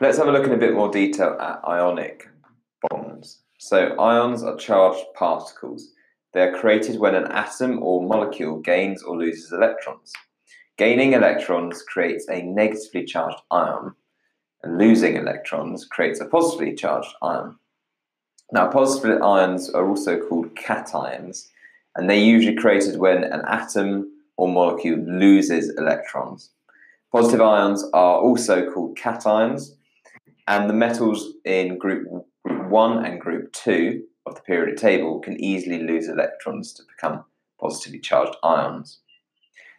Let's have a look in a bit more detail at ionic bonds. So ions are charged particles. They are created when an atom or molecule gains or loses electrons. Gaining electrons creates a negatively charged ion, and losing electrons creates a positively charged ion. Now, positive ions are also called cations, and they're usually created when an atom or molecule loses electrons. Positive ions are also called cations, and the metals in group, group 1 and group 2 of the periodic table can easily lose electrons to become positively charged ions.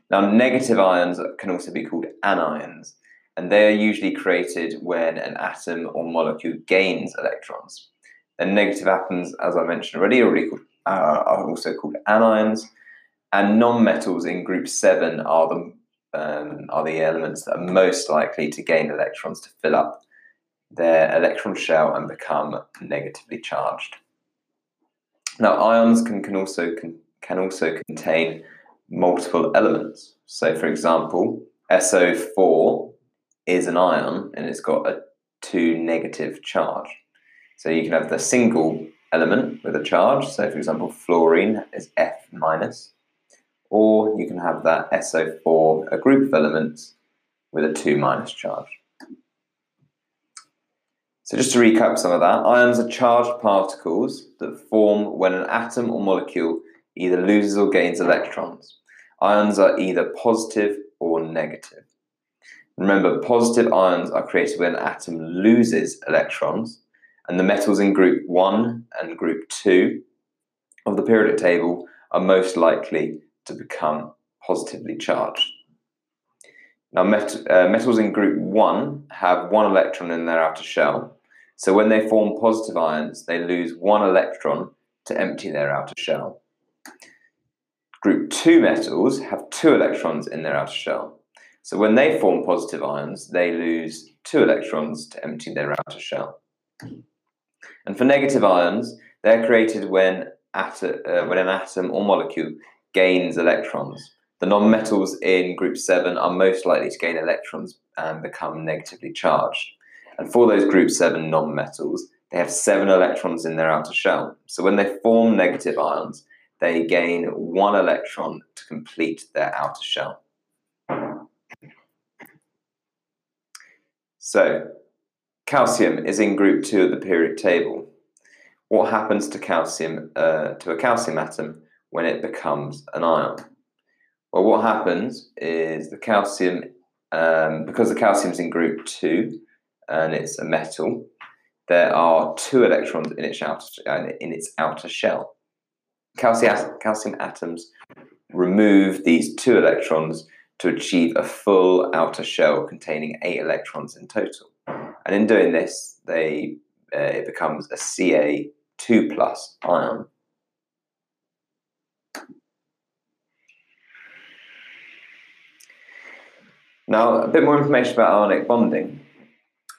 Now, negative ions can also be called anions, and they are usually created when an atom or molecule gains electrons. And negative atoms, as I mentioned already, already called, uh, are also called anions, and non-metals in group seven are the um, are the elements that are most likely to gain electrons to fill up their electron shell and become negatively charged. Now, ions can, can also can, can also contain multiple elements. So, for example, SO4 is an ion and it's got a two negative charge. So you can have the single element with a charge. So, for example, fluorine is F minus, or you can have that SO4, a group of elements with a 2 minus charge. So just to recap some of that, ions are charged particles that form when an atom or molecule either loses or gains electrons. Ions are either positive or negative. Remember, positive ions are created when an atom loses electrons, and the metals in group 1 and group 2 of the periodic table are most likely to become positively charged. Now, met, uh, metals in group 1 have one electron in their outer shell. So when they form positive ions, they lose one electron to empty their outer shell. Group 2 metals have two electrons in their outer shell. So when they form positive ions, they lose two electrons to empty their outer shell. And for negative ions, they're created when, atom, uh, when an atom or molecule gains electrons. The nonmetals in group 7 are most likely to gain electrons and become negatively charged. And for those group 7 nonmetals, they have seven electrons in their outer shell. So when they form negative ions, they gain one electron to complete their outer shell. So, calcium is in group 2 of the periodic table. What happens to calcium uh, to a calcium atom when it becomes an ion? Well, what happens is the calcium, um, because the calcium is in group 2 and it's a metal, there are two electrons in its outer, in its outer shell. Calcium, calcium atoms remove these two electrons to achieve a full outer shell containing eight electrons in total. And in doing this, they uh, it becomes a Ca2 plus ion. Now, a bit more information about ionic bonding.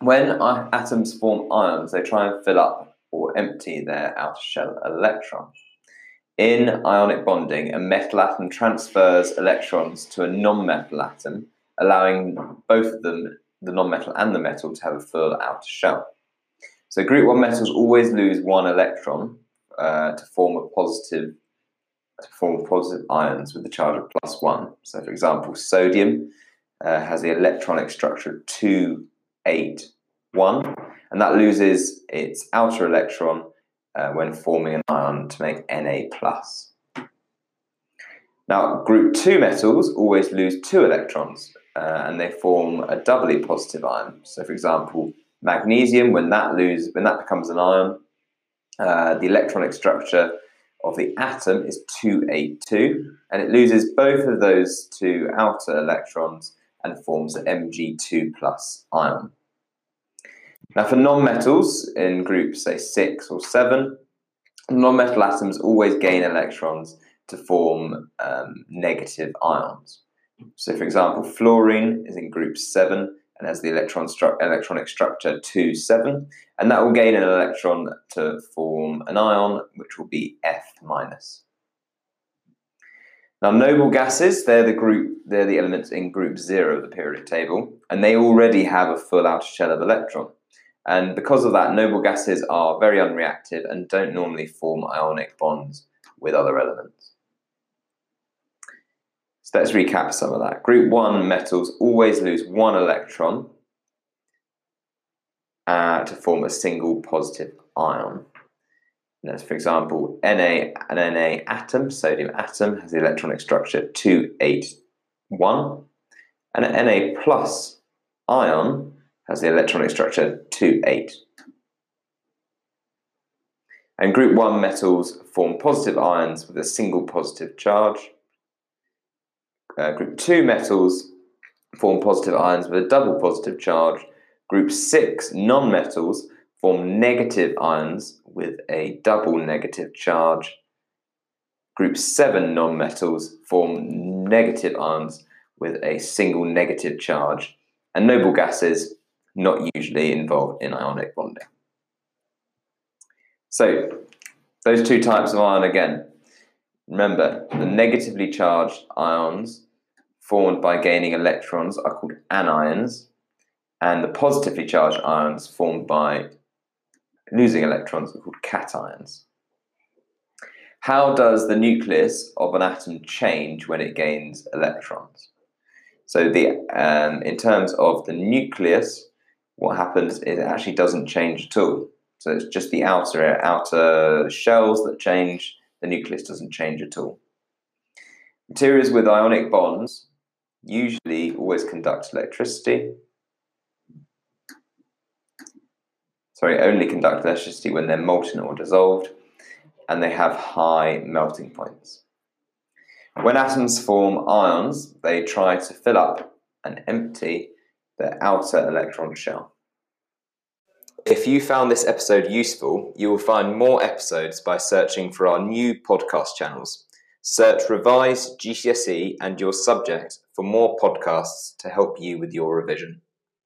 When atoms form ions, they try and fill up or empty their outer shell electron. In ionic bonding, a metal atom transfers electrons to a non-metal atom, allowing both of them, the non-metal and the metal, to have a full outer shell. So group 1 metals always lose one electron uh, to form a positive to form positive ions with the charge of plus 1. So for example, sodium uh, has the electronic structure 2, 8, 1, and that loses its outer electron uh, when forming an ion to make Na+. plus. Now, group 2 metals always lose two electrons, uh, and they form a doubly positive ion. So, for example, magnesium, when that lose, when that becomes an ion, uh, the electronic structure of the atom is 282, and it loses both of those two outer electrons and forms an Mg2 plus ion. Now, for non-metals in groups, say six or seven, non-metal atoms always gain electrons to form um, negative ions. So, for example, fluorine is in group seven and has the electron stru electronic structure 2, 7, and that will gain an electron to form an ion, which will be F minus. Now, noble gases, they're the group, they're the elements in group zero of the periodic table, and they already have a full outer shell of electron. And because of that, noble gases are very unreactive and don't normally form ionic bonds with other elements. So let's recap some of that. Group 1 metals always lose one electron uh, to form a single positive ion. For example, Na, an Na atom, sodium atom, has the electronic structure 281, and an Na plus ion has the electronic structure 28. And group 1 metals form positive ions with a single positive charge. Uh, group 2 metals form positive ions with a double positive charge. Group 6 non-metals form negative ions with a double negative charge. Group 7 nonmetals form negative ions with a single negative charge. And noble gases not usually involved in ionic bonding. So, those two types of ion again. Remember, the negatively charged ions formed by gaining electrons are called anions, and the positively charged ions formed by losing electrons are called cations. How does the nucleus of an atom change when it gains electrons? So the um, in terms of the nucleus, what happens is it actually doesn't change at all. So it's just the outer outer shells that change. The nucleus doesn't change at all. Materials with ionic bonds usually always conduct electricity. Sorry, only conduct electricity when they're molten or dissolved, and they have high melting points. When atoms form ions, they try to fill up and empty their outer electron shell. If you found this episode useful, you will find more episodes by searching for our new podcast channels. Search Revise GCSE and your subject for more podcasts to help you with your revision.